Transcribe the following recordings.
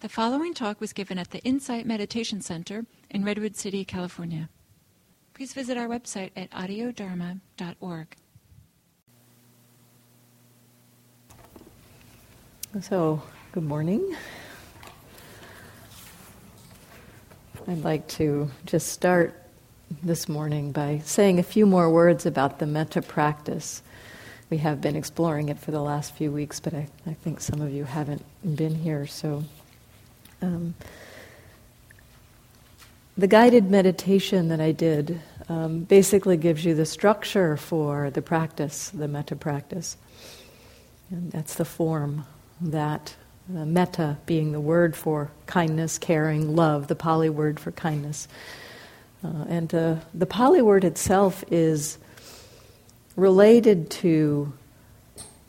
The following talk was given at the Insight Meditation Center in Redwood City, California. Please visit our website at audiodharma.org. So, good morning. I'd like to just start this morning by saying a few more words about the metta practice. We have been exploring it for the last few weeks, but I, I think some of you haven't been here, so um, the guided meditation that I did um, basically gives you the structure for the practice, the metta practice. And that's the form that uh, metta being the word for kindness, caring, love, the Pali word for kindness. Uh, and uh, the Pali word itself is related to,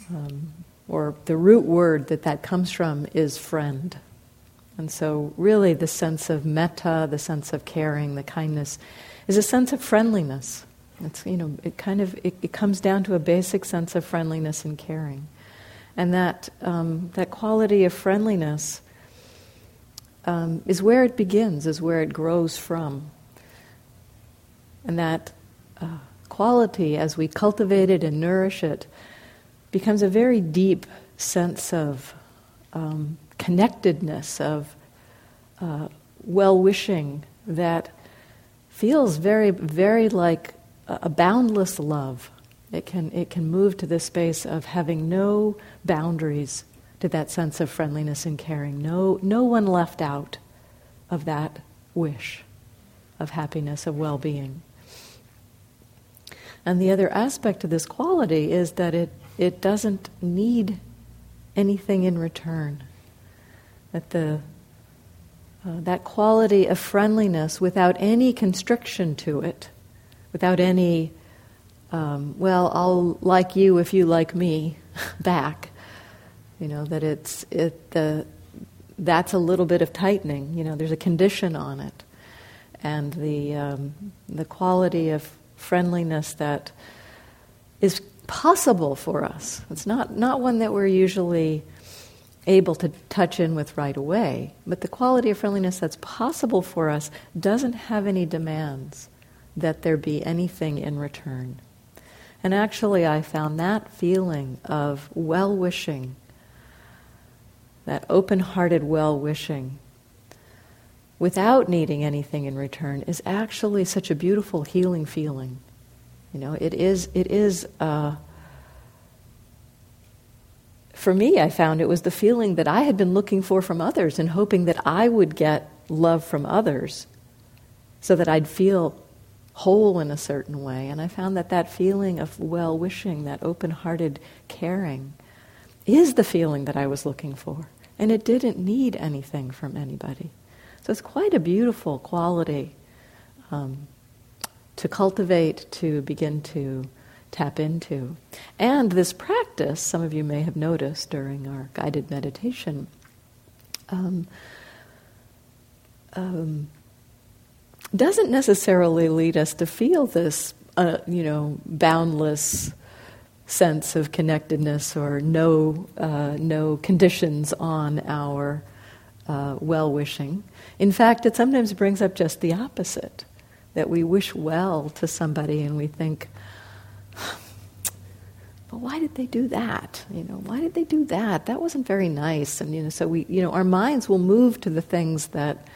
um, or the root word that that comes from is friend. And so, really, the sense of metta, the sense of caring, the kindness, is a sense of friendliness. It's, you know, it kind of it, it comes down to a basic sense of friendliness and caring, and that um, that quality of friendliness um, is where it begins, is where it grows from, and that uh, quality, as we cultivate it and nourish it, becomes a very deep sense of um, connectedness, of uh, well wishing that feels very, very like a boundless love. It can, it can move to this space of having no boundaries to that sense of friendliness and caring, no, no one left out of that wish of happiness, of well being. And the other aspect of this quality is that it, it doesn't need anything in return that the uh, that quality of friendliness without any constriction to it, without any, um, well, I'll like you if you like me back. You know that it's it the that's a little bit of tightening. You know, there's a condition on it, and the um, the quality of friendliness that is possible for us. It's not not one that we're usually able to touch in with right away. But the quality of friendliness that's possible for us doesn't have any demands that there be anything in return. And actually, I found that feeling of well wishing, that open hearted well wishing, without needing anything in return, is actually such a beautiful healing feeling. You know, it is, it is uh, for me, I found it was the feeling that I had been looking for from others and hoping that I would get love from others so that I'd feel whole in a certain way. And I found that that feeling of well wishing, that open hearted caring, is the feeling that I was looking for. And it didn't need anything from anybody. So it's quite a beautiful quality um, to cultivate, to begin to tap into. And this practice, some of you may have noticed during our guided meditation, um, um, doesn't necessarily lead us to feel this, uh, you know, boundless sense of connectedness or no, uh, no conditions on our uh, well wishing. In fact, it sometimes brings up just the opposite that we wish well to somebody and we think, but why did they do that? You know, why did they do that? That wasn't very nice. And you know, so we, you know, our minds will move to the things that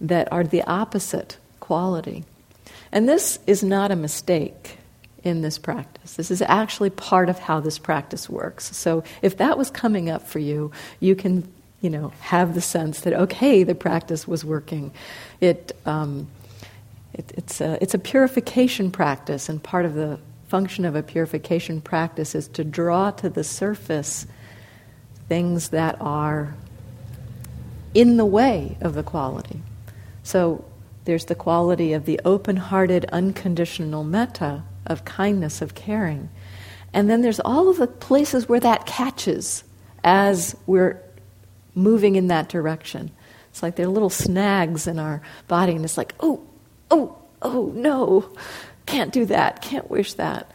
that are the opposite quality. And this is not a mistake in this practice. This is actually part of how this practice works. So if that was coming up for you, you can, you know, have the sense that okay, the practice was working. It, um, it it's a it's a purification practice, and part of the function of a purification practice is to draw to the surface things that are in the way of the quality. So there's the quality of the open hearted, unconditional metta, of kindness, of caring. And then there's all of the places where that catches as we're moving in that direction. It's like there are little snags in our body, and it's like, oh, oh, oh, no can't do that, can't wish that.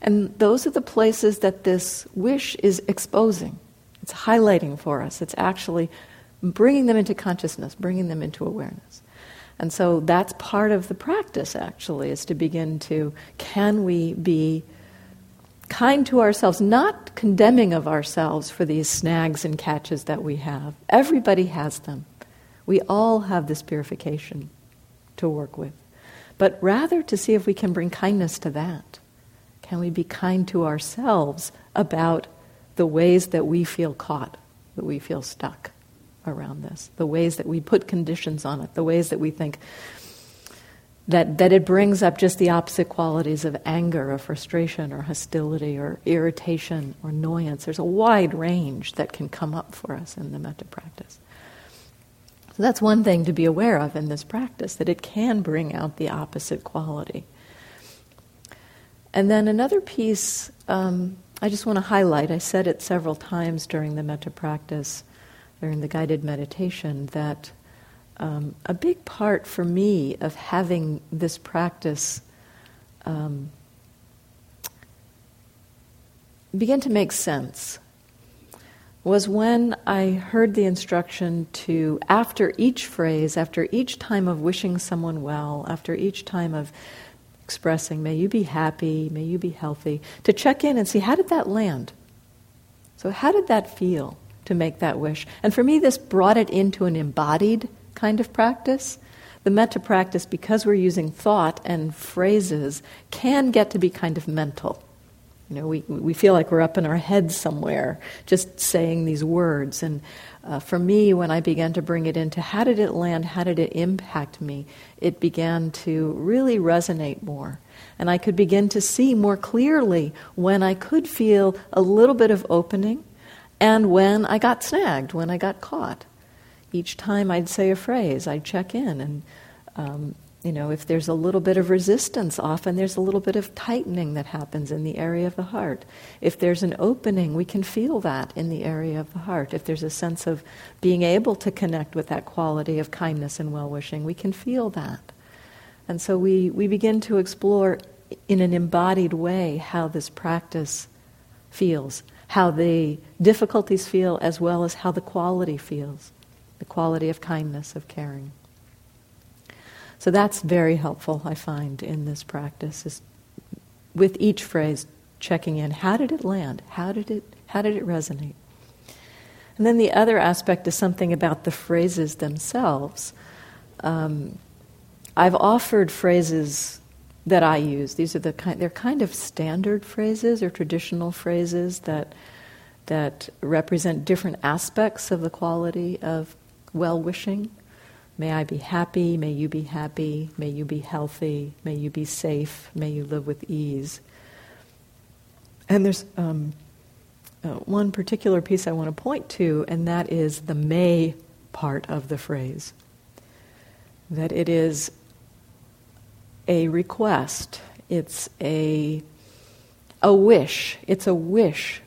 And those are the places that this wish is exposing. It's highlighting for us. It's actually bringing them into consciousness, bringing them into awareness. And so that's part of the practice, actually, is to begin to can we be kind to ourselves, not condemning of ourselves for these snags and catches that we have. Everybody has them. We all have this purification to work with. But rather to see if we can bring kindness to that. Can we be kind to ourselves about the ways that we feel caught, that we feel stuck around this, the ways that we put conditions on it, the ways that we think that, that it brings up just the opposite qualities of anger or frustration or hostility or irritation or annoyance. There's a wide range that can come up for us in the metta practice. So that's one thing to be aware of in this practice, that it can bring out the opposite quality. And then another piece um, I just want to highlight, I said it several times during the metta practice, during the guided meditation, that um, a big part for me of having this practice um, begin to make sense was when I heard the instruction to, after each phrase, after each time of wishing someone well, after each time of expressing, may you be happy, may you be healthy, to check in and see how did that land? So, how did that feel to make that wish? And for me, this brought it into an embodied kind of practice. The metta practice, because we're using thought and phrases, can get to be kind of mental. You know, we, we feel like we're up in our heads somewhere, just saying these words. And uh, for me, when I began to bring it into how did it land, how did it impact me, it began to really resonate more. And I could begin to see more clearly when I could feel a little bit of opening and when I got snagged, when I got caught. Each time I'd say a phrase, I'd check in and um, you know, if there's a little bit of resistance, often there's a little bit of tightening that happens in the area of the heart. If there's an opening, we can feel that in the area of the heart. If there's a sense of being able to connect with that quality of kindness and well wishing, we can feel that. And so we, we begin to explore in an embodied way how this practice feels, how the difficulties feel, as well as how the quality feels the quality of kindness, of caring. So that's very helpful, I find, in this practice, is with each phrase checking in. How did it land? How did it, how did it resonate? And then the other aspect is something about the phrases themselves. Um, I've offered phrases that I use. These are the kind, they're kind of standard phrases or traditional phrases that, that represent different aspects of the quality of well wishing. May I be happy, may you be happy, may you be healthy, may you be safe, may you live with ease. And there's um, uh, one particular piece I want to point to, and that is the may part of the phrase. That it is a request, it's a, a wish, it's a wish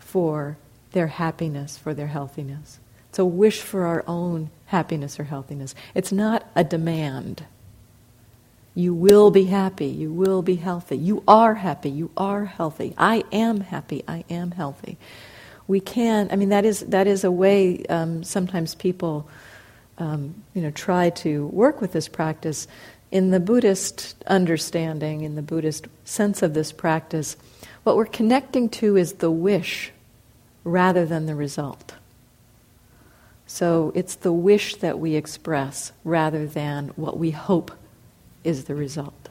for their happiness, for their healthiness. It's a wish for our own happiness or healthiness. It's not a demand. You will be happy. You will be healthy. You are happy. You are healthy. I am happy. I am healthy. We can. I mean, that is that is a way. Um, sometimes people, um, you know, try to work with this practice. In the Buddhist understanding, in the Buddhist sense of this practice, what we're connecting to is the wish rather than the result. So it's the wish that we express rather than what we hope is the result.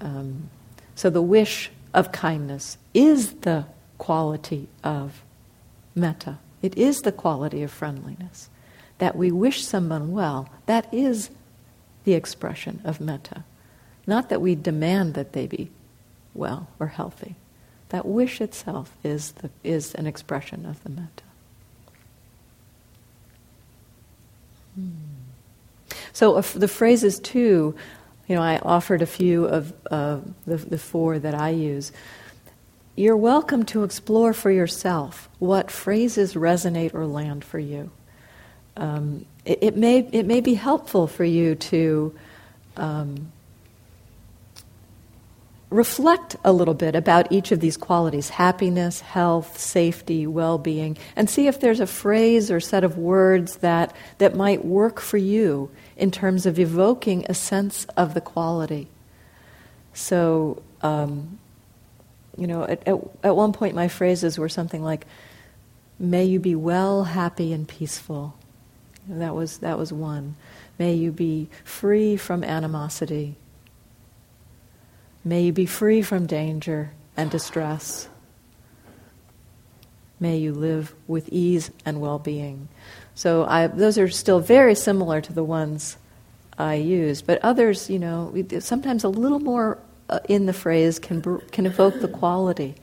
Um, so the wish of kindness is the quality of metta. It is the quality of friendliness. That we wish someone well, that is the expression of metta. Not that we demand that they be well or healthy. That wish itself is, the, is an expression of the metta. So uh, the phrases too, you know, I offered a few of uh, the, the four that I use. You're welcome to explore for yourself what phrases resonate or land for you. Um, it, it, may it may be helpful for you to um, reflect a little bit about each of these qualities happiness, health, safety, well being, and see if there's a phrase or set of words that, that might work for you in terms of evoking a sense of the quality. So, um, you know, at, at, at one point my phrases were something like, May you be well, happy, and peaceful. That, was, that was one. May you be free from animosity. May you be free from danger and distress. May you live with ease and well being. So I, those are still very similar to the ones I use, but others, you know, sometimes a little more uh, in the phrase can, can evoke the quality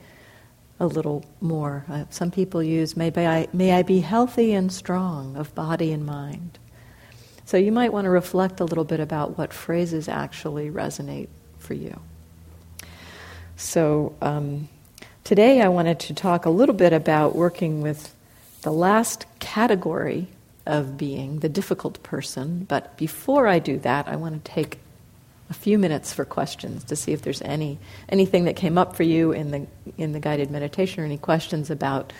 a little more. Uh, some people use, may I, may I be healthy and strong of body and mind. So you might want to reflect a little bit about what phrases actually resonate for you. So um, today I wanted to talk a little bit about working with the last category of being, the difficult person. But before I do that, I want to take a few minutes for questions to see if there's any anything that came up for you in the in the guided meditation or any questions about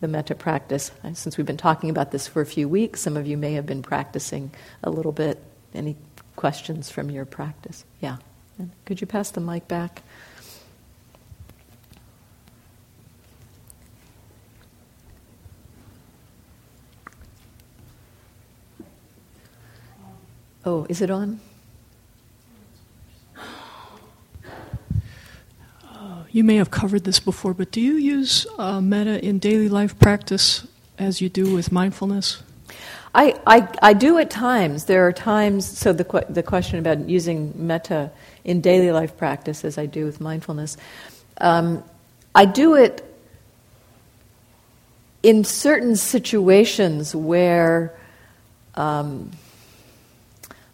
the metta practice. Since we've been talking about this for a few weeks, some of you may have been practicing a little bit. Any questions from your practice? Yeah. could you pass the mic back? Oh, is it on? Uh, you may have covered this before, but do you use uh, metta in daily life practice as you do with mindfulness? I, I, I do at times. There are times, so the, the question about using metta in daily life practice as I do with mindfulness, um, I do it in certain situations where um,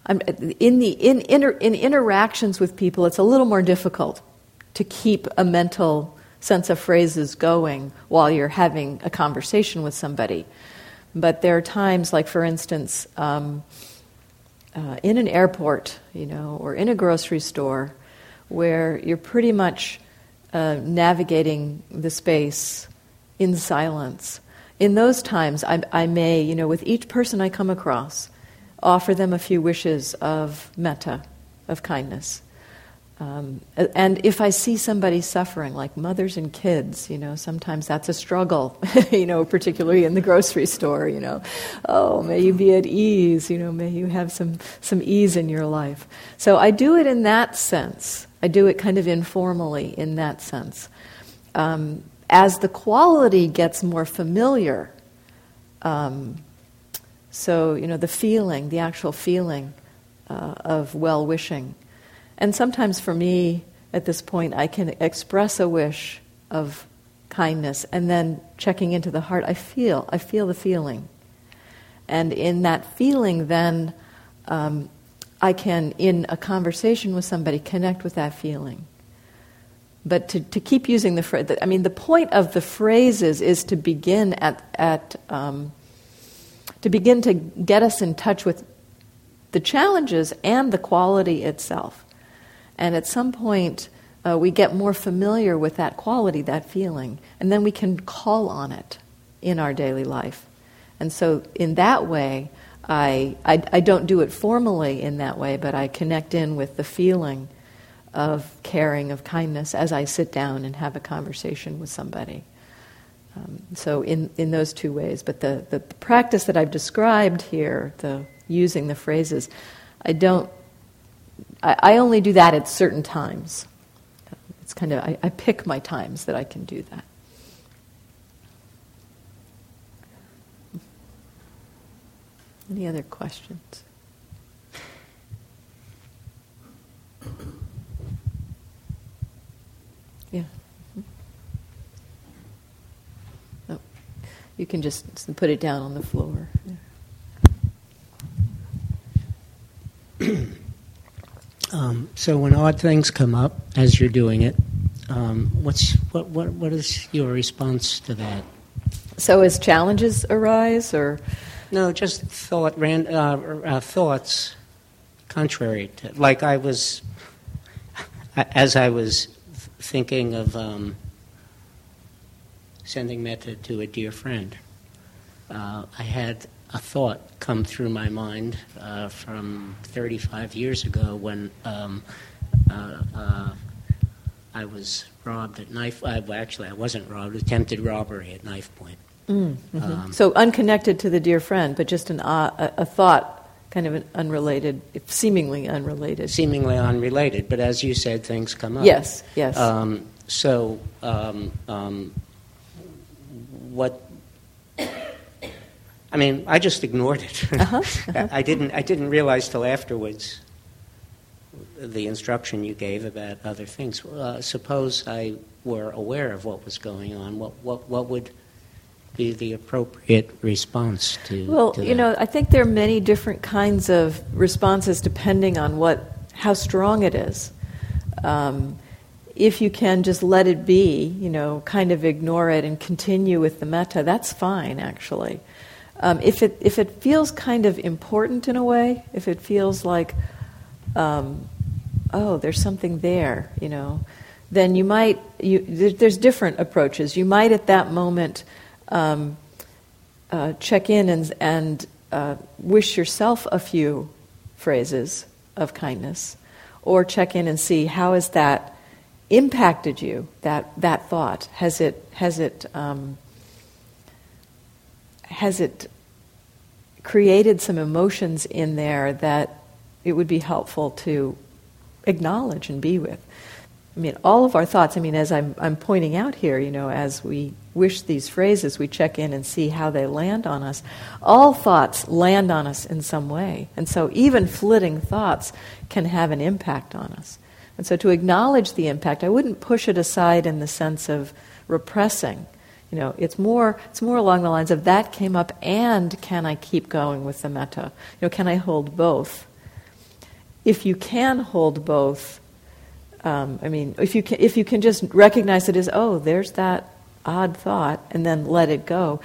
I'm, in, the, in, inter, in interactions with people, it's a little more difficult to keep a mental sense of phrases going while you're having a conversation with somebody. But there are times, like for instance, um, uh, in an airport, you know, or in a grocery store, where you're pretty much uh, navigating the space in silence. In those times, I, I may, you know, with each person I come across, offer them a few wishes of metta, of kindness. Um, and if I see somebody suffering, like mothers and kids, you know, sometimes that's a struggle, you know, particularly in the grocery store, you know. Oh, may you be at ease, you know, may you have some, some ease in your life. So I do it in that sense. I do it kind of informally in that sense. Um, as the quality gets more familiar, um, so, you know, the feeling, the actual feeling uh, of well wishing. And sometimes for me, at this point, I can express a wish of kindness and then checking into the heart, I feel, I feel the feeling. And in that feeling, then um, I can, in a conversation with somebody, connect with that feeling. But to, to keep using the phrase, I mean, the point of the phrases is to begin at, at um, to begin to get us in touch with the challenges and the quality itself. And at some point, uh, we get more familiar with that quality, that feeling, and then we can call on it in our daily life. And so, in that way, I, I, I don't do it formally in that way, but I connect in with the feeling of caring, of kindness as I sit down and have a conversation with somebody. Um, so in, in those two ways, but the, the, the, practice that I've described here, the using the phrases, I don't. I, I only do that at certain times. It's kind of I, I pick my times that I can do that. Any other questions? Yeah. You can just put it down on the floor. um, so when odd things come up as you're doing it, um, what's what, what what is your response to that? So as challenges arise, or no, just thought ran, uh, uh, thoughts contrary to like I was as I was thinking of um, sending metta to a dear friend, uh, I had a thought come through my mind uh, from 35 years ago when um, uh, uh, I was robbed at knife. Uh, well, actually, I wasn't robbed. Attempted robbery at knife point. Mm, hmm um, so unconnected to the dear friend, but just an, uh, a, a, thought, kind of an unrelated, seemingly unrelated. Seemingly unrelated, but as you said, things come up. Yes, yes. Um, so, um, um, what? I mean, I just ignored it. Uh-huh, uh-huh. I didn't. I didn't realize till afterwards the instruction you gave about other things. Uh, suppose I were aware of what was going on. What what what would be the appropriate response to? Well, to you know, I think there are many different kinds of responses depending on what how strong it is. Um, if you can just let it be, you know, kind of ignore it and continue with the metta, that's fine actually. Um, if it if it feels kind of important in a way, if it feels like, um, oh, there's something there, you know, then you might you there's different approaches. You might at that moment um, uh, check in and, and uh, wish yourself a few phrases of kindness, or check in and see how is that impacted you. That that thought has it has it um, has it created some emotions in there that it would be helpful to acknowledge and be with. I mean, all of our thoughts, I mean, as I'm, I'm pointing out here, you know, as we wish these phrases, we check in and see how they land on us. All thoughts land on us in some way. And so even flitting thoughts can have an impact on us. And so to acknowledge the impact, I wouldn't push it aside in the sense of repressing. You know, it's more, it's more along the lines of that came up and can I keep going with the metta? You know, can I hold both? If you can hold both, um, I mean, if you can, if you can just recognize it as, oh, there's that odd thought, and then let it go,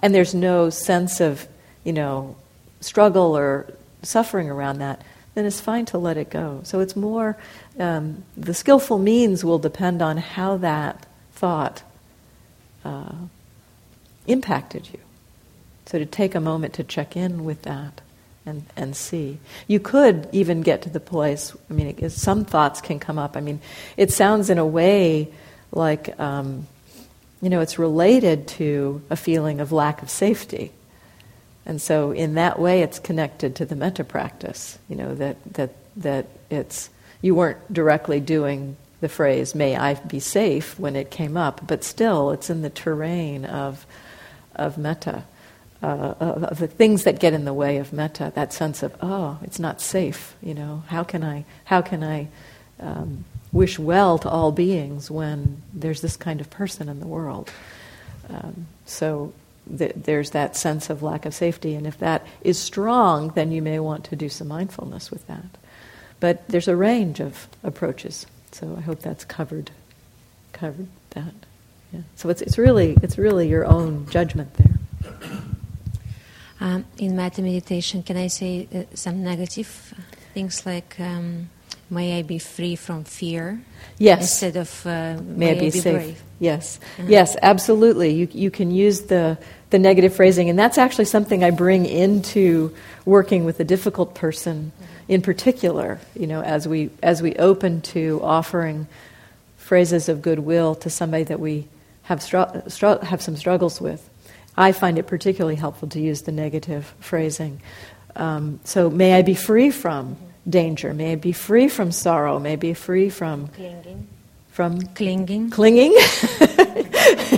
and there's no sense of, you know, struggle or suffering around that, then it's fine to let it go. So it's more, um, the skillful means will depend on how that thought uh, impacted you. So to take a moment to check in with that and, and see. You could even get to the place, I mean, it, some thoughts can come up. I mean, it sounds in a way like, um, you know, it's related to a feeling of lack of safety. And so, in that way, it's connected to the metta practice. You know that that that it's you weren't directly doing the phrase "May I be safe" when it came up, but still, it's in the terrain of of metta uh, of, of, the things that get in the way of metta, that sense of oh, it's not safe. You know, how can I how can I um, wish well to all beings when there's this kind of person in the world? Um, so th- there's that sense of lack of safety, and if that is strong, then you may want to do some mindfulness with that. But there's a range of approaches, so I hope that's covered covered that. Yeah. So it's it's really it's really your own judgment there. Um, in metta meditation, can I say uh, some negative things like um, "May I be free from fear"? Yes. Instead of uh, "May, may, I be, safe"? Brave? Yes. Uh-huh. Yes. Absolutely. You you can use the the negative phrasing, and that's actually something I bring into working with a difficult person, in particular. You know, as we as we open to offering phrases of goodwill to somebody that we have str- str- have some struggles with. I find it particularly helpful to use the negative phrasing. Um, so, may I be free from danger? May I be free from sorrow? May I be free from clinging? From clinging. Clinging.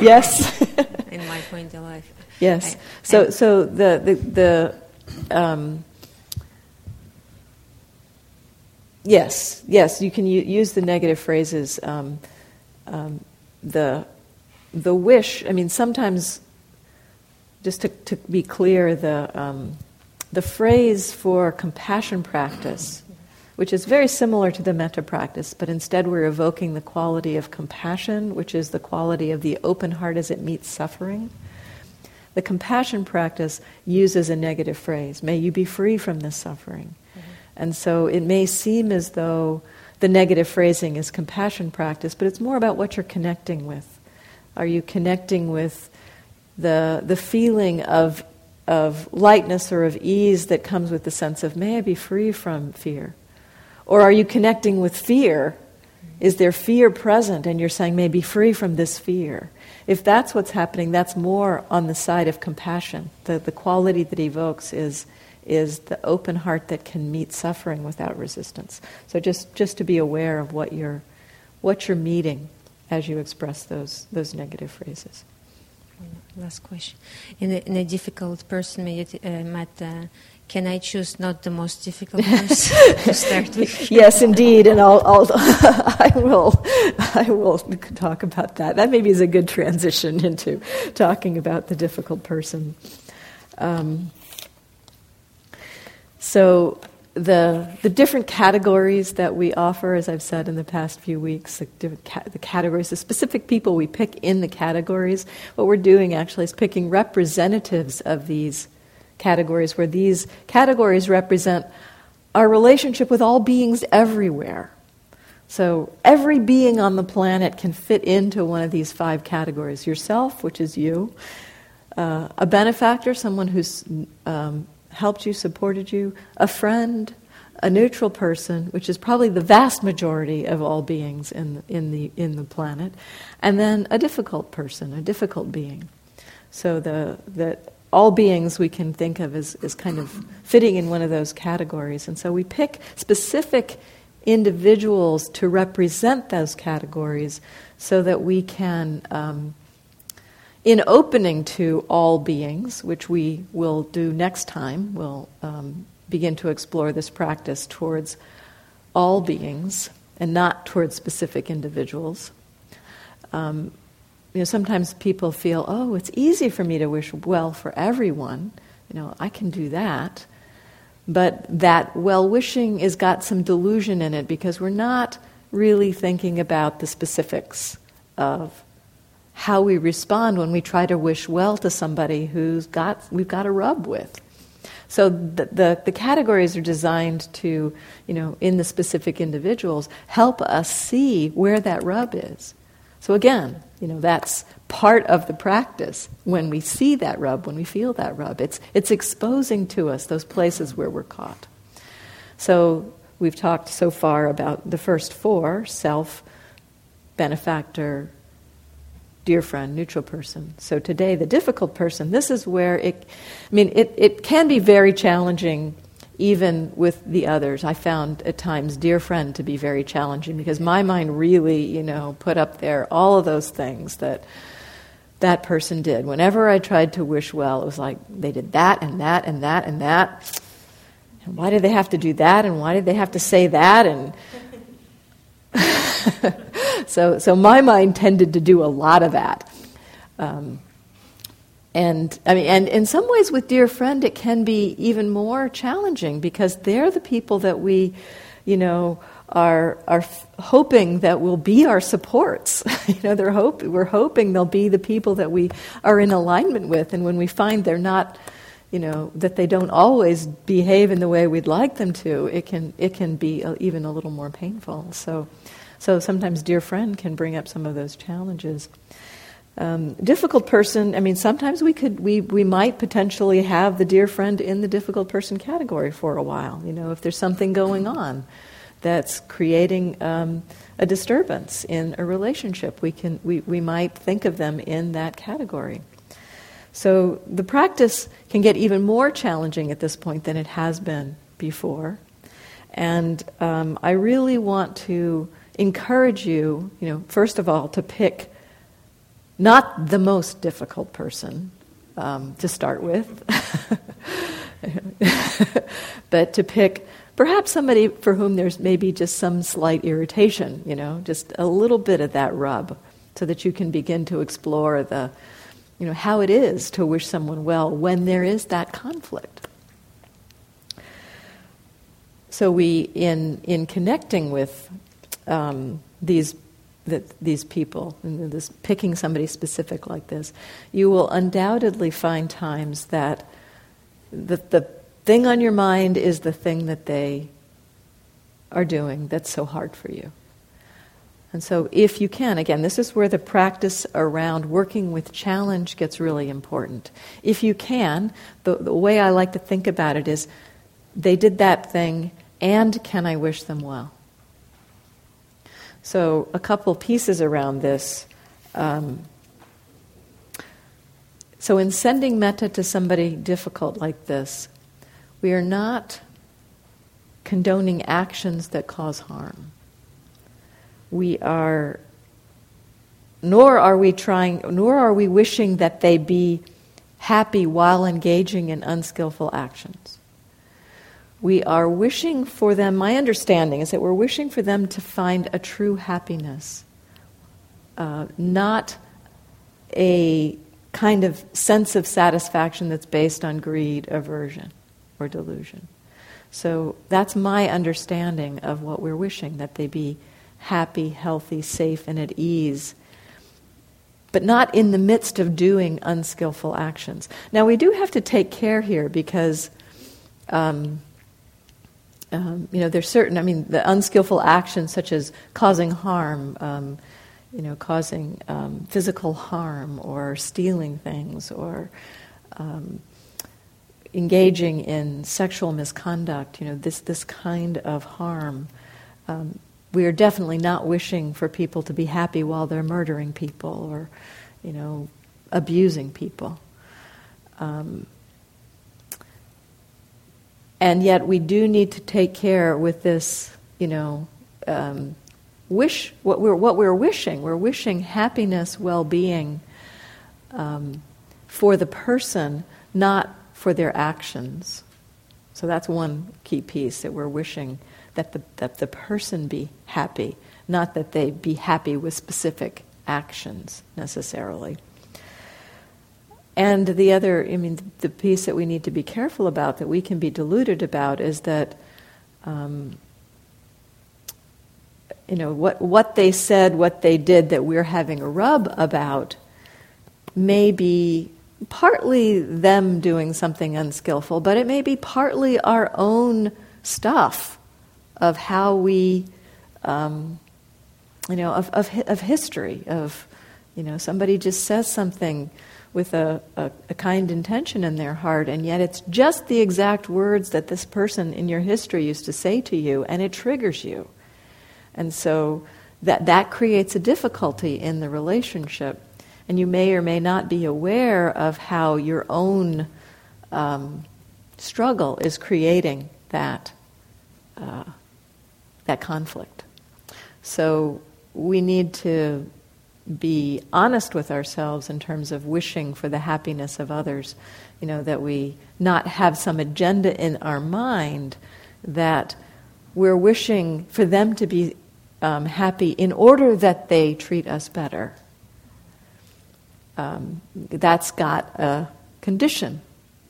yes. In my point of life. Yes. I, so, so the the, the um, yes, yes, you can u- use the negative phrases. Um, um, the the wish, I mean, sometimes, just to, to be clear, the, um, the phrase for compassion practice, which is very similar to the metta practice, but instead we're evoking the quality of compassion, which is the quality of the open heart as it meets suffering. The compassion practice uses a negative phrase, may you be free from this suffering. Mm-hmm. And so it may seem as though the negative phrasing is compassion practice, but it's more about what you're connecting with. Are you connecting with the, the feeling of, of lightness or of ease that comes with the sense of, may I be free from fear? Or are you connecting with fear? Is there fear present and you're saying, may I be free from this fear? If that's what's happening, that's more on the side of compassion. The, the quality that evokes is, is the open heart that can meet suffering without resistance. So just, just to be aware of what you're, what you're meeting as you express those, those negative phrases. Last question. In a, in a difficult person, uh, metta, can I choose not the most difficult person to start with? yes, indeed, and I'll, I'll I will, I will talk about that. That maybe is a good transition into talking about the difficult person. Um, so the the different categories that we offer, as I've said in the past few weeks, the, ca- the categories, the specific people we pick in the categories. What we're doing actually is picking representatives of these categories, where these categories represent our relationship with all beings everywhere. So every being on the planet can fit into one of these five categories yourself, which is you, uh, a benefactor, someone who's um, helped you, supported you, a friend, a neutral person, which is probably the vast majority of all beings in, in, the, in the planet, and then a difficult person, a difficult being. So the, the all beings we can think of as, as kind of fitting in one of those categories. And so we pick specific individuals to represent those categories so that we can, um, in opening to all beings, which we will do next time, we'll um, begin to explore this practice towards all beings and not towards specific individuals. Um, you know, sometimes people feel, oh, it's easy for me to wish well for everyone. You know, I can do that. But that well wishing has got some delusion in it because we're not really thinking about the specifics of how we respond when we try to wish well to somebody who's got we've got a rub with. So the, the, the, categories are designed to, you know, in the specific individuals, help us see where that rub is. So again, you know, that's part of the practice when we see that rub, when we feel that rub. It's, it's exposing to us those places where we're caught. So we've talked so far about the first four self, benefactor, dear friend, neutral person. So today, the difficult person, this is where it, I mean, it, it can be very challenging even with the others. I found at times dear friend to be very challenging because my mind really, you know, put up there all of those things that that person did. Whenever I tried to wish well, it was like they did that and that and that and that. And why did they have to do that? And why did they have to say that? And so, so my mind tended to do a lot of that. Um, and I mean, and in some ways, with dear friend, it can be even more challenging because they're the people that we, you know, are are f- hoping that will be our supports. you know, they're hope we're hoping they'll be the people that we are in alignment with, and when we find they're not, you know, that they don't always behave in the way we'd like them to, it can it can be a, even a little more painful. So, so sometimes dear friend can bring up some of those challenges. Um, difficult person, I mean, sometimes we could, we, we might potentially have the dear friend in the difficult person category for a while, you know, if there's something going on that's creating um, a disturbance in a relationship, we, can, we, we might think of them in that category. So the practice can get even more challenging at this point than it has been before. And um, I really want to encourage you, you know, first of all, to pick not the most difficult person um, to start with, but to pick perhaps somebody for whom there's maybe just some slight irritation, you know, just a little bit of that rub, so that you can begin to explore the, you know, how it is to wish someone well when there is that conflict. So we, in in connecting with um, these that these people, and this picking somebody specific like this, you will undoubtedly find times that the, the thing on your mind is the thing that they are doing that's so hard for you. And so, if you can, again, this is where the practice around working with challenge gets really important. If you can, the, the way I like to think about it is they did that thing, and can I wish them well? So, a couple pieces around this. Um, so, in sending metta to somebody difficult like this, we are not condoning actions that cause harm we are, nor are we trying, nor are we wishing that they be happy while engaging in unskillful actions. We are wishing for them, my understanding is that we're wishing for them to find a true happiness, uh, not a kind of sense of satisfaction that's based on greed, aversion, or delusion. So that's my understanding of what we're wishing that they be happy, healthy, safe, and at ease, but not in the midst of doing unskillful actions. Now, we do have to take care here because. Um, um, you know, there's certain, I mean, the unskillful actions such as causing harm, um, you know, causing um, physical harm or stealing things or um, engaging in sexual misconduct, you know, this, this kind of harm. Um, we are definitely not wishing for people to be happy while they're murdering people or, you know, abusing people. Um, and yet we do need to take care with this, you know, um, wish what we're what we're wishing. We're wishing happiness, well-being um, for the person, not for their actions. So that's one key piece that we're wishing that the, that the person be happy, not that they be happy with specific actions necessarily. And the other, I mean, the piece that we need to be careful about, that we can be deluded about, is that, um, you know, what, what they said, what they did that we're having a rub about may be partly them doing something unskillful, but it may be partly our own stuff of how we, um, you know, of, of, of history, of, you know, somebody just says something with a, a, a, kind intention in their heart, and yet it's just the exact words that this person in your history used to say to you, and it triggers you. And so that, that creates a difficulty in the relationship. And you may or may not be aware of how your own um, struggle is creating that uh, that conflict. So we need to be honest with ourselves in terms of wishing for the happiness of others. You know, that we not have some agenda in our mind that we're wishing for them to be um, happy in order that they treat us better. Um, that's got a condition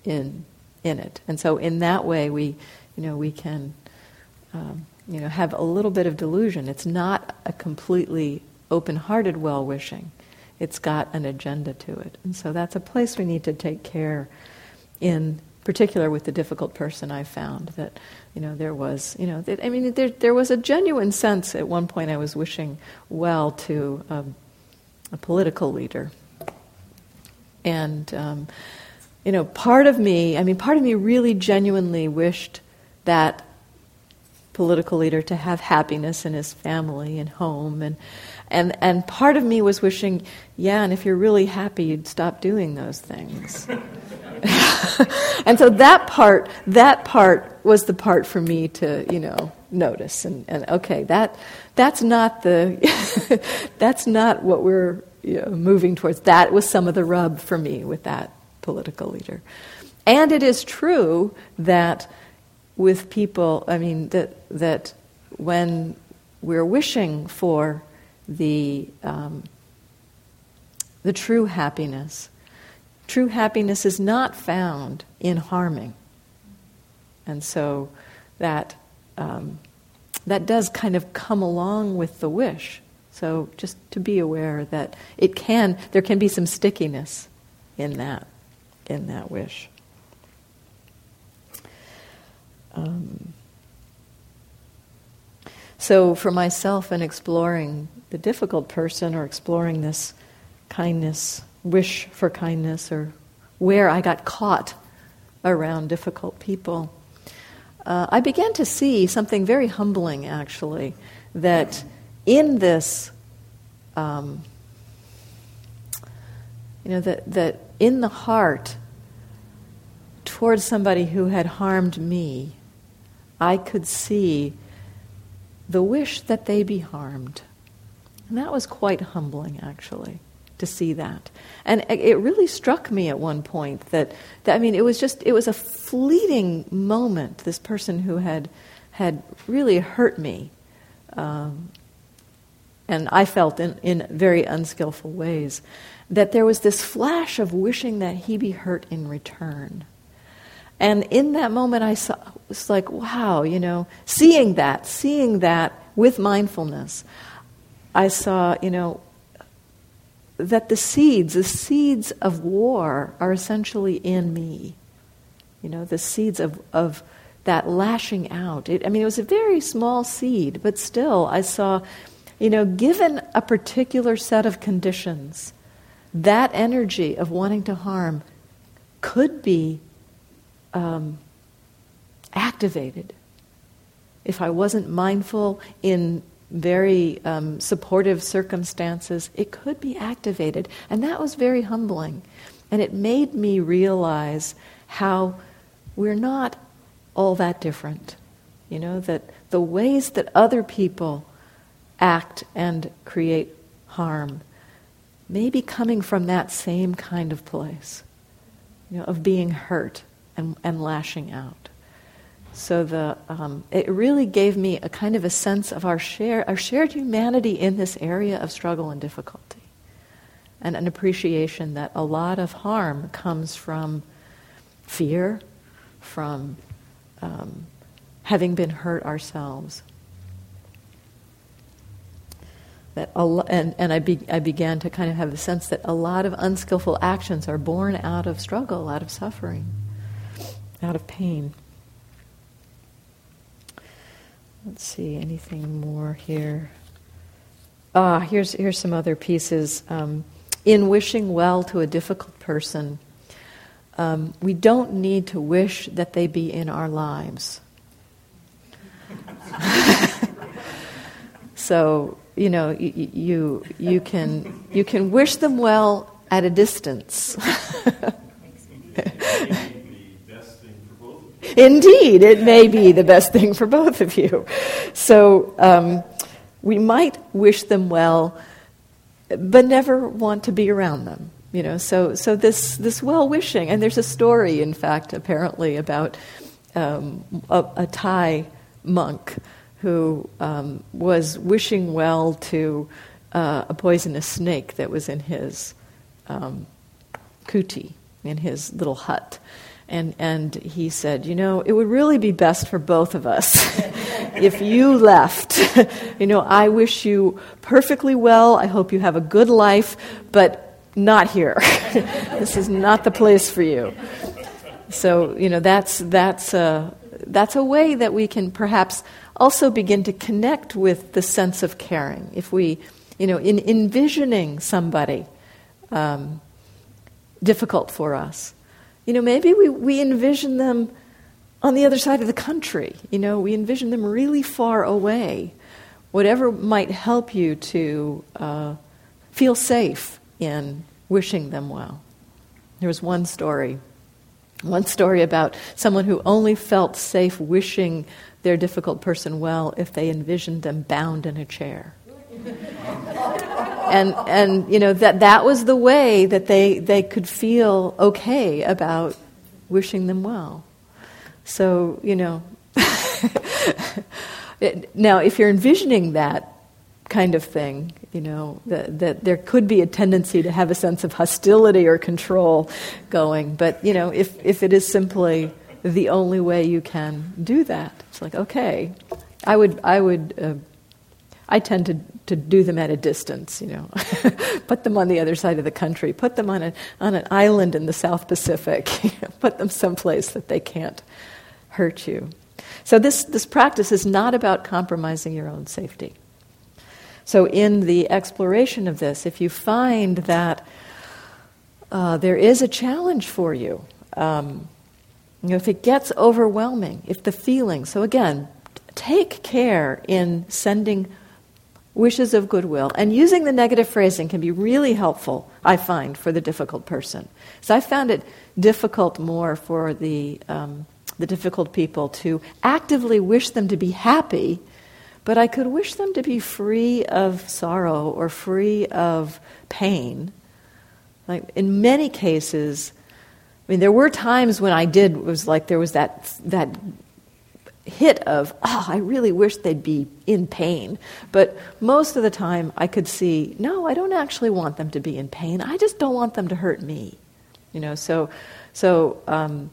in in it, and so in that way, we, you know, we can um, you know, have a little bit of delusion. It's not a completely open-hearted well-wishing. It's got an agenda to it. And so that's a place we need to take care in particular with the difficult person I found that, you know, there was, you know, that, I mean, there, there was a genuine sense at one point I was wishing well to um, a political leader. And, um, you know, part of me, I mean, part of me really genuinely wished that political leader to have happiness in his family and home and and and part of me was wishing yeah and if you're really happy you'd stop doing those things. And so that part that part was the part for me to you know notice. And, and okay that that's not the that's not what we're you know, moving towards. That was some of the rub for me with that political leader. And it is true that with people, I mean, that, that when we're wishing for the, um, the true happiness, true happiness is not found in harming. And so that, um, that does kind of come along with the wish. So just to be aware that it can, there can be some stickiness in that, in that wish. Um, So for myself in exploring the difficult person or exploring this kindness, wish for kindness, or where I got caught around difficult people, uh, I began to see something very humbling actually that in this um, you know that, that in the heart towards somebody who had harmed me i could see the wish that they be harmed and that was quite humbling actually to see that and it really struck me at one point that, that i mean it was just it was a fleeting moment this person who had had really hurt me um, and I felt in, in very unskillful ways, that there was this flash of wishing that he be hurt in return. And in that moment, I saw, was like, wow, you know, seeing that, seeing that with mindfulness, I saw, you know, that the seeds, the seeds of war are essentially in me. You know, the seeds of, of that lashing out. It, I mean, it was a very small seed, but still, I saw you know, given a particular set of conditions, that energy of wanting to harm could be um, activated. If I wasn't mindful in very um, supportive circumstances, it could be activated. And that was very humbling. And it made me realize how we're not all that different. You know, that the ways that other people act and create harm may be coming from that same kind of place, you know, of being hurt and, and lashing out. So the, um, it really gave me a kind of a sense of our, share, our shared humanity in this area of struggle and difficulty, and an appreciation that a lot of harm comes from fear, from um, having been hurt ourselves that a, and, and I, be, I began to kind of have a sense that a lot of unskillful actions are born out of struggle, out of suffering, out of pain. Let's see, anything more here? Ah, here's, here's some other pieces. Um, in wishing well to a difficult person, um, we don't need to wish that they be in our lives. so you know, you, you, you, can, you can wish them well at a distance. Indeed, it may be the best thing for both of you. So um, we might wish them well, but never want to be around them. You know, so so this this well wishing, and there's a story, in fact, apparently about um, a, a Thai monk who um, was wishing well to uh, a poisonous snake that was in his um, kuti, in his little hut. And, and he said, You know, it would really be best for both of us if you left. you know, I wish you perfectly well. I hope you have a good life, but not here. this is not the place for you. So, you know, that's, that's, a, that's a way that we can perhaps also begin to connect with the sense of caring. If we, you know, in envisioning somebody um, difficult for us, you know, maybe we, we envision them on the other side of the country. You know, we envision them really far away. Whatever might help you to uh, feel safe in wishing them well. There was one story, one story about someone who only felt safe wishing their difficult person well if they envisioned them bound in a chair. And and you know that that was the way that they they could feel okay about wishing them well. So you know, it, now if you're envisioning that kind of thing, you know that that there could be a tendency to have a sense of hostility or control going. But you know, if if it is simply the only way you can do that. It's like, okay, I would, I would, uh, I tend to, to do them at a distance, you know, put them on the other side of the country, put them on, a, on an island in the South Pacific, put them someplace that they can't hurt you. So this, this practice is not about compromising your own safety. So in the exploration of this, if you find that uh, there is a challenge for you, um, you know, if it gets overwhelming, if the feeling, so again, take care in sending wishes of goodwill. And using the negative phrasing can be really helpful, I find, for the difficult person. So I found it difficult more for the, um, the difficult people to actively wish them to be happy, but I could wish them to be free of sorrow or free of pain. Like in many cases, I mean, there were times when I did, it was like there was that, that hit of, oh, I really wish they'd be in pain. But most of the time, I could see, no, I don't actually want them to be in pain. I just don't want them to hurt me. You know, so, so um,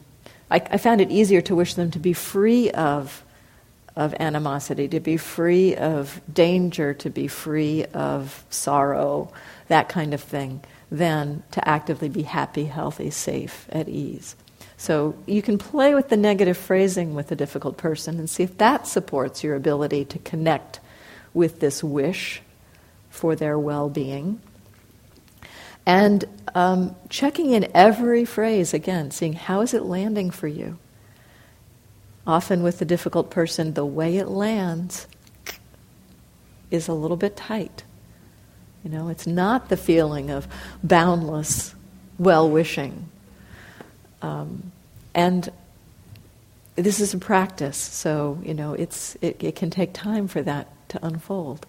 I, I found it easier to wish them to be free of, of animosity, to be free of danger, to be free of sorrow, that kind of thing, than to actively be happy, healthy, safe, at ease. So you can play with the negative phrasing with a difficult person and see if that supports your ability to connect with this wish for their well being. And um, checking in every phrase again, seeing how is it landing for you. Often with the difficult person, the way it lands is a little bit tight. You know, it's not the feeling of boundless well wishing um, and this is a practice, so you know it's it, it can take time for that to unfold.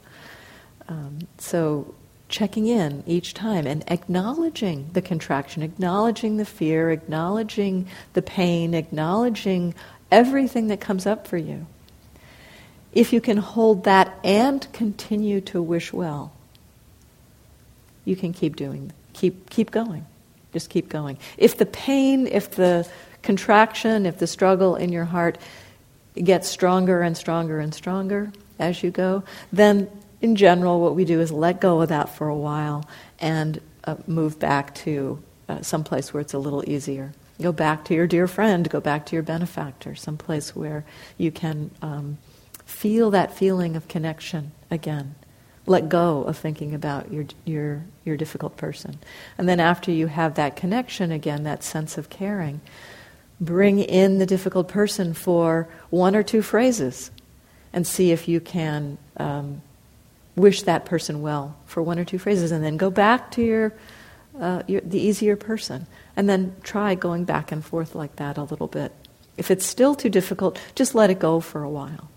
Um, so checking in each time and acknowledging the contraction, acknowledging the fear, acknowledging the pain, acknowledging everything that comes up for you. If you can hold that and continue to wish well, you can keep doing, keep keep going. Just keep going. If the pain, if the contraction, if the struggle in your heart gets stronger and stronger and stronger as you go, then in general, what we do is let go of that for a while and uh, move back to uh, some place where it's a little easier. Go back to your dear friend, go back to your benefactor, some place where you can um, feel that feeling of connection again let go of thinking about your, your, your difficult person. And then after you have that connection again, that sense of caring, bring in the difficult person for one or two phrases and see if you can um, wish that person well for one or two phrases and then go back to your, uh, your, the easier person. And then try going back and forth like that a little bit. If it's still too difficult just let it go for a while.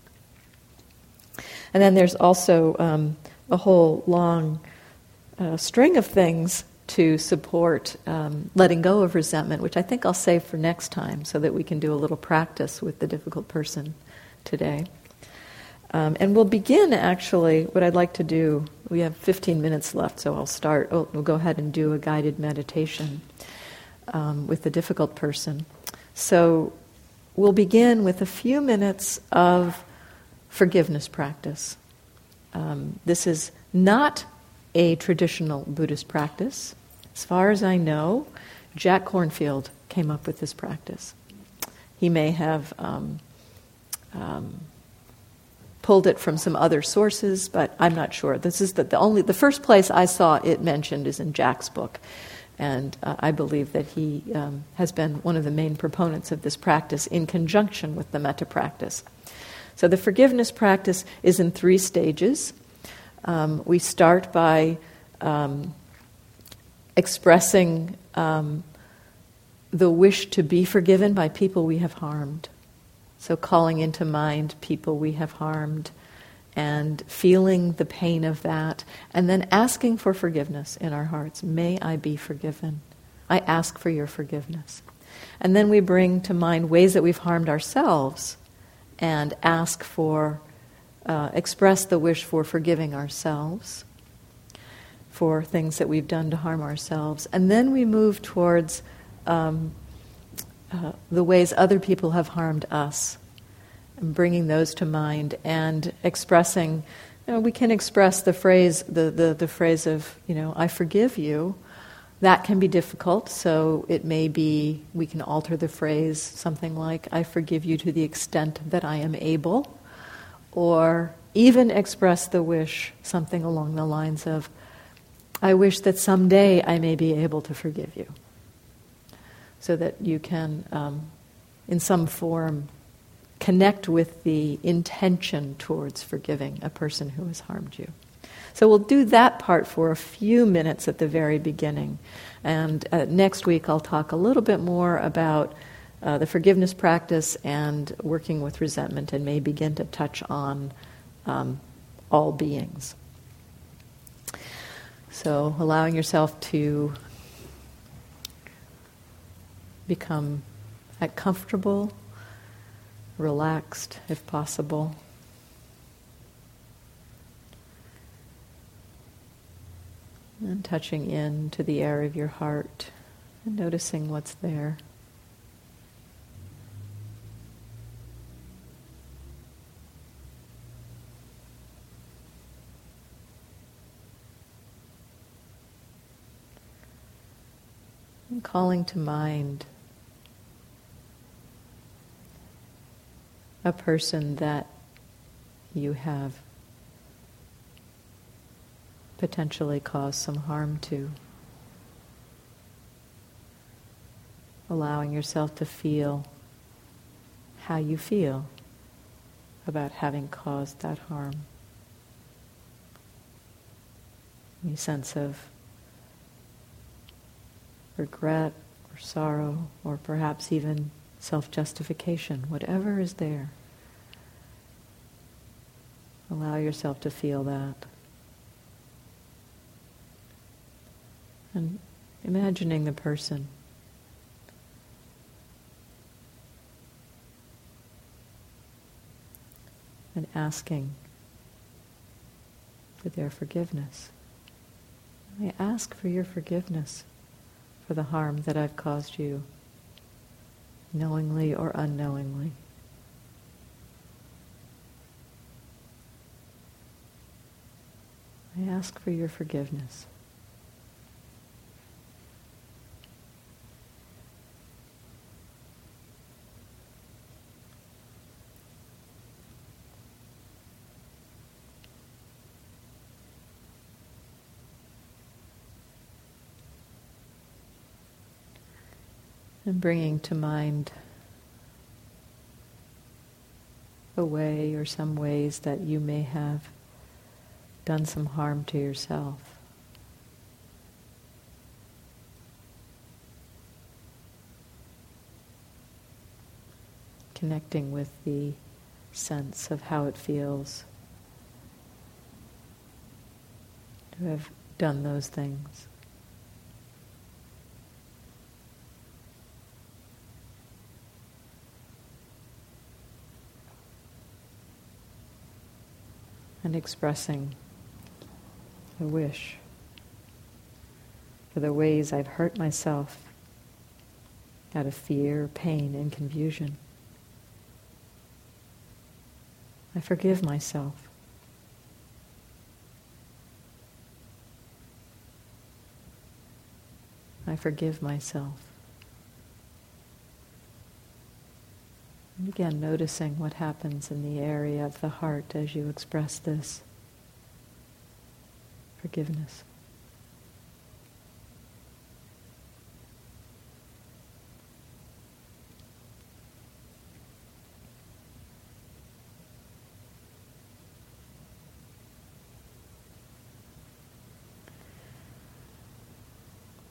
And then there's also um, a whole long uh, string of things to support um, letting go of resentment, which I think I'll save for next time so that we can do a little practice with the difficult person today. Um, and we'll begin actually, what I'd like to do, we have 15 minutes left, so I'll start. Oh, we'll go ahead and do a guided meditation um, with the difficult person. So we'll begin with a few minutes of forgiveness practice. Um, this is not a traditional Buddhist practice. As far as I know, Jack Kornfield came up with this practice. He may have um, um, pulled it from some other sources, but I'm not sure. This is the, the only the first place I saw it mentioned is in Jack's book, and uh, I believe that he um, has been one of the main proponents of this practice in conjunction with the metta practice. So the forgiveness practice is in three stages. Um, we start by um, expressing um, the wish to be forgiven by people we have harmed. So, calling into mind people we have harmed and feeling the pain of that, and then asking for forgiveness in our hearts. May I be forgiven? I ask for your forgiveness. And then we bring to mind ways that we've harmed ourselves and ask for, uh, express the wish for forgiving ourselves for things that we've done to harm ourselves. And then we move towards um, uh, the ways other people have harmed us, and bringing those to mind and expressing. You know, we can express the phrase, the, the, the phrase of, you know, I forgive you, that can be difficult, so it may be we can alter the phrase something like, I forgive you to the extent that I am able, or even express the wish something along the lines of, I wish that someday I may be able to forgive you. So that you can, um, in some form, connect with the intention towards forgiving a person who has harmed you. So we'll do that part for a few minutes at the very beginning. And uh, next week I'll talk a little bit more about uh, the forgiveness practice and working with resentment and may begin to touch on um, all beings. So allowing yourself to become comfortable, relaxed if possible. And touching in to the area of your heart and noticing what's there. And calling to mind a person that you have potentially cause some harm to. Allowing yourself to feel how you feel about having caused that harm. Any sense of regret or sorrow or perhaps even self justification, whatever is there. Allow yourself to feel that. And imagining the person. And asking for their forgiveness. I ask for your forgiveness for the harm that I've caused you, knowingly or unknowingly. I ask for your forgiveness. And bringing to mind a way or some ways that you may have done some harm to yourself. Connecting with the sense of how it feels to have done those things. And expressing a wish for the ways I've hurt myself out of fear, pain, and confusion. I forgive myself. I forgive myself. And again, noticing what happens in the area of the heart as you express this forgiveness.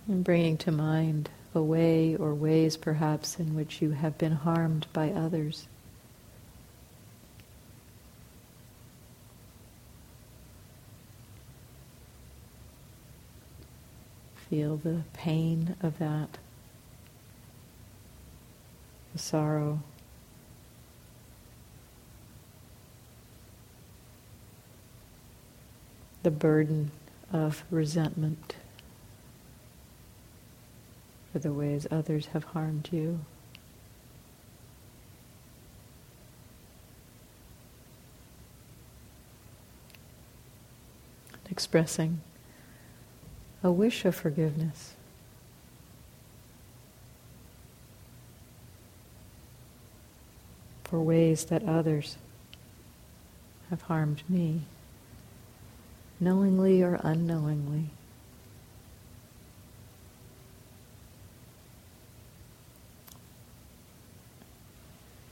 And bringing to mind way or ways perhaps in which you have been harmed by others. Feel the pain of that, the sorrow. The burden of resentment for the ways others have harmed you. Expressing a wish of forgiveness. For ways that others have harmed me, knowingly or unknowingly.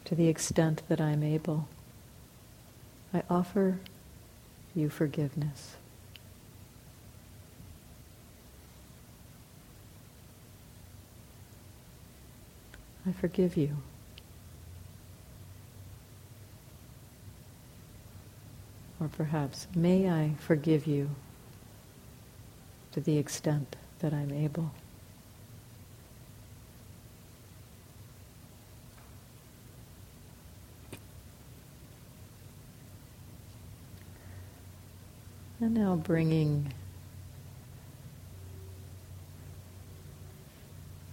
To the extent that I'm able, I offer you forgiveness. I forgive you. Or perhaps, may I forgive you to the extent that I'm able. And now bringing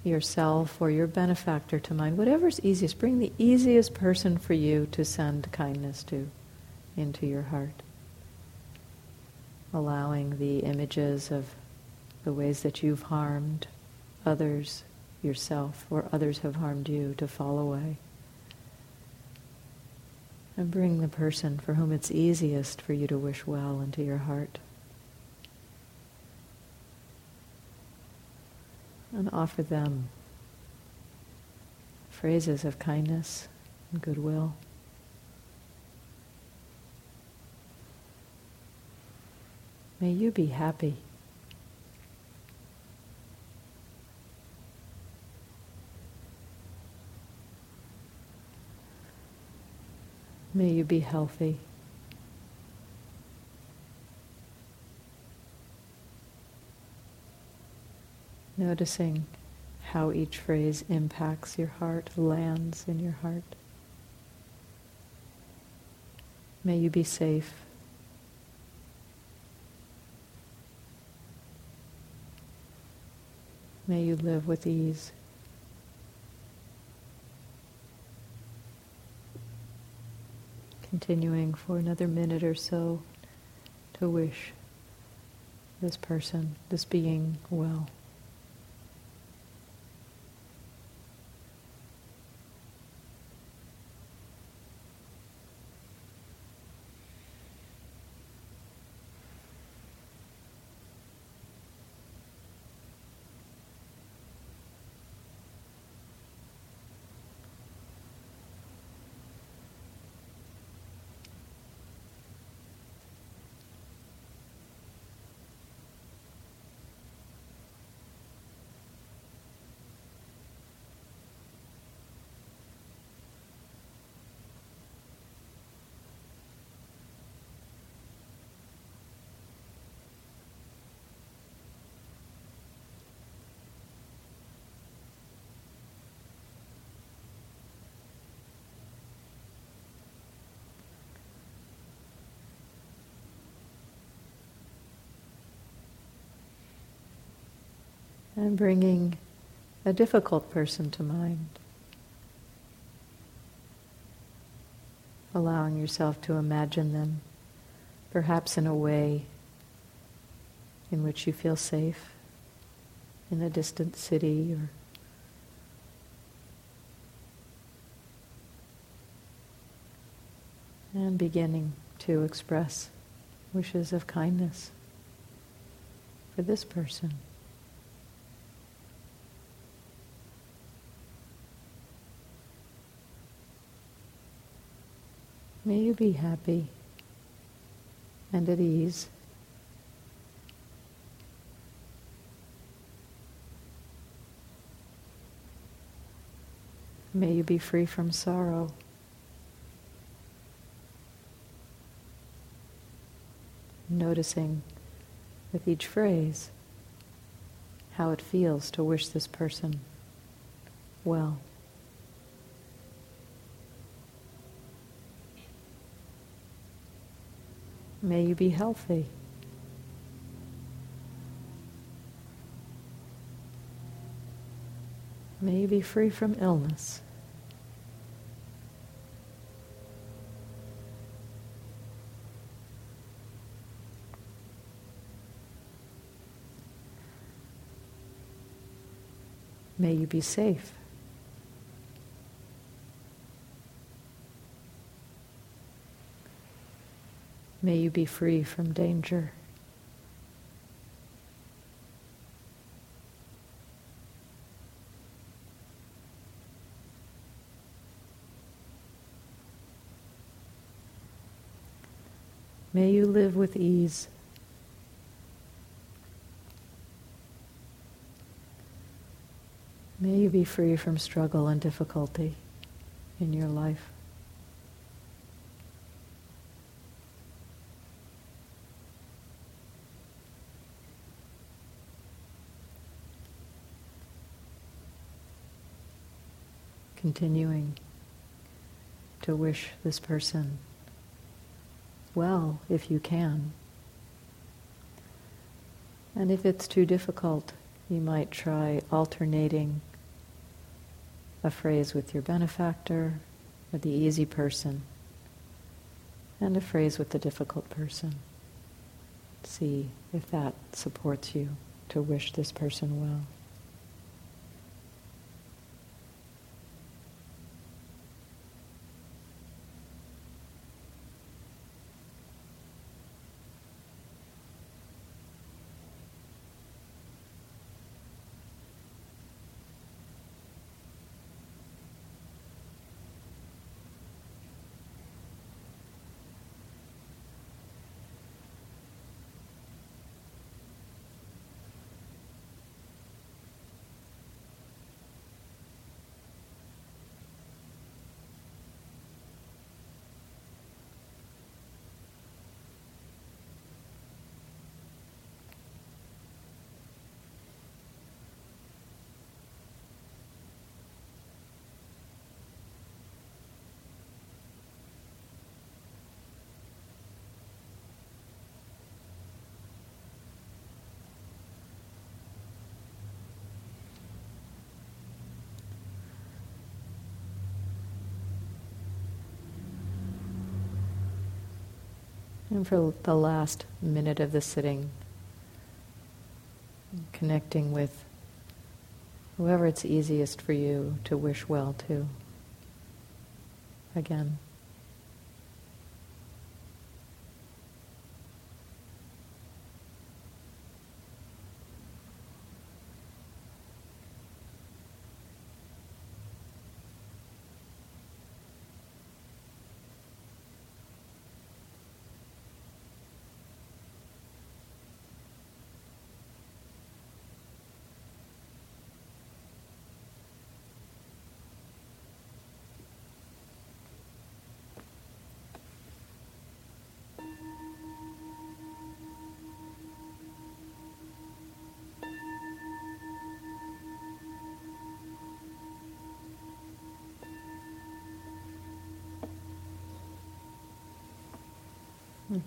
yourself or your benefactor to mind, whatever's easiest. Bring the easiest person for you to send kindness to into your heart. Allowing the images of the ways that you've harmed others, yourself, or others have harmed you to fall away. And bring the person for whom it's easiest for you to wish well into your heart. And offer them phrases of kindness and goodwill. May you be happy. May you be healthy. Noticing how each phrase impacts your heart, lands in your heart. May you be safe. May you live with ease. Continuing for another minute or so to wish this person, this being, well. And bringing a difficult person to mind. Allowing yourself to imagine them, perhaps in a way in which you feel safe, in a distant city or and beginning to express wishes of kindness for this person. May you be happy and at ease. May you be free from sorrow. Noticing with each phrase how it feels to wish this person well. May you be healthy. May you be free from illness. May you be safe. May you be free from danger. May you live with ease. May you be free from struggle and difficulty in your life. Continuing to wish this person well if you can. And if it's too difficult, you might try alternating a phrase with your benefactor or the easy person and a phrase with the difficult person. See if that supports you to wish this person well. And for the last minute of the sitting, connecting with whoever it's easiest for you to wish well to. Again.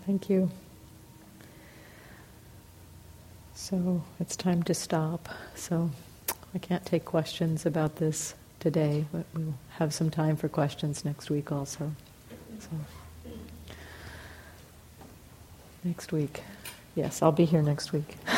Thank you. So it's time to stop. So I can't take questions about this today, but we'll have some time for questions next week also. So next week. Yes, I'll be here next week.